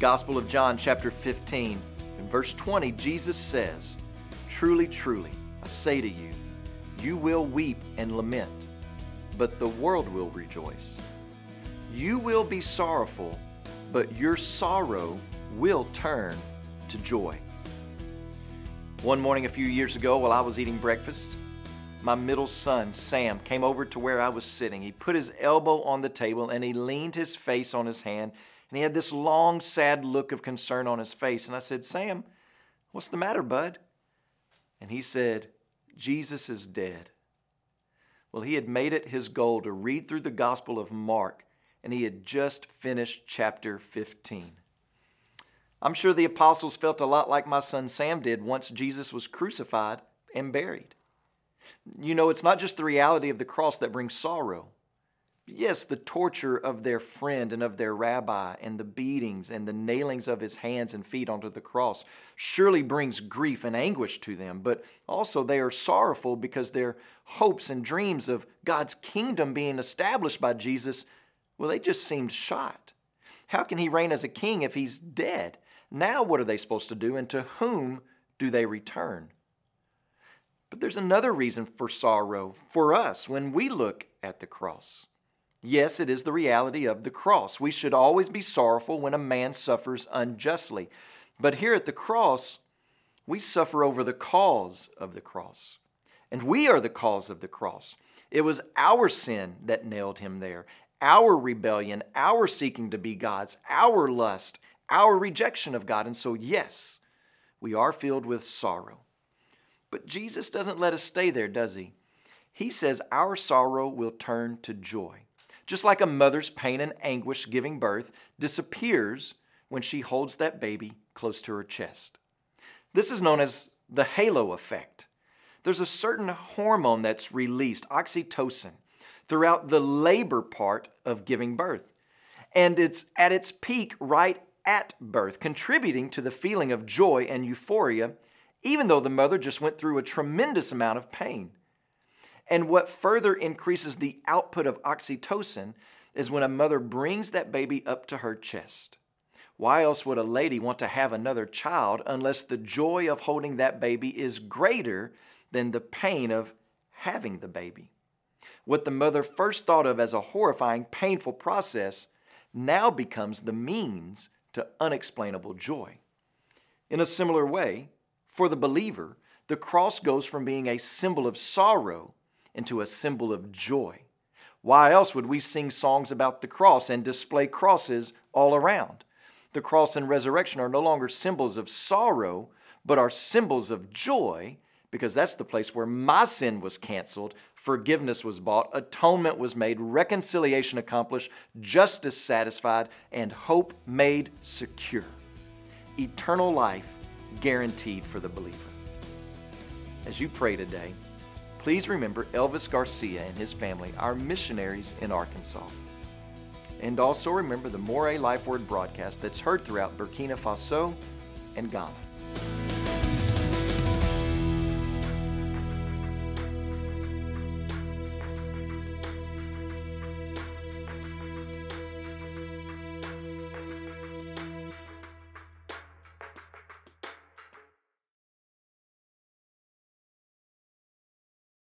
Gospel of John, chapter 15, in verse 20, Jesus says, Truly, truly, I say to you, you will weep and lament, but the world will rejoice. You will be sorrowful, but your sorrow will turn to joy. One morning a few years ago, while I was eating breakfast, my middle son, Sam, came over to where I was sitting. He put his elbow on the table and he leaned his face on his hand, and he had this long, sad look of concern on his face. And I said, Sam, what's the matter, bud? And he said, Jesus is dead. Well, he had made it his goal to read through the Gospel of Mark, and he had just finished chapter 15. I'm sure the apostles felt a lot like my son Sam did once Jesus was crucified and buried. You know, it's not just the reality of the cross that brings sorrow. Yes, the torture of their friend and of their rabbi, and the beatings and the nailings of his hands and feet onto the cross surely brings grief and anguish to them, but also they are sorrowful because their hopes and dreams of God's kingdom being established by Jesus, well, they just seemed shot. How can he reign as a king if he's dead? Now, what are they supposed to do, and to whom do they return? But there's another reason for sorrow for us when we look at the cross. Yes, it is the reality of the cross. We should always be sorrowful when a man suffers unjustly. But here at the cross, we suffer over the cause of the cross. And we are the cause of the cross. It was our sin that nailed him there, our rebellion, our seeking to be God's, our lust, our rejection of God. And so, yes, we are filled with sorrow. But Jesus doesn't let us stay there, does he? He says our sorrow will turn to joy just like a mother's pain and anguish giving birth disappears when she holds that baby close to her chest. This is known as the halo effect. There's a certain hormone that's released, oxytocin, throughout the labor part of giving birth. And it's at its peak right at birth, contributing to the feeling of joy and euphoria, even though the mother just went through a tremendous amount of pain. And what further increases the output of oxytocin is when a mother brings that baby up to her chest. Why else would a lady want to have another child unless the joy of holding that baby is greater than the pain of having the baby? What the mother first thought of as a horrifying, painful process now becomes the means to unexplainable joy. In a similar way, for the believer, the cross goes from being a symbol of sorrow into a symbol of joy. Why else would we sing songs about the cross and display crosses all around? The cross and resurrection are no longer symbols of sorrow, but are symbols of joy because that's the place where my sin was canceled, forgiveness was bought, atonement was made, reconciliation accomplished, justice satisfied, and hope made secure. Eternal life guaranteed for the believer. As you pray today, please remember Elvis Garcia and his family, our missionaries in Arkansas. And also remember the Mooré Life Word broadcast that's heard throughout Burkina Faso and Ghana.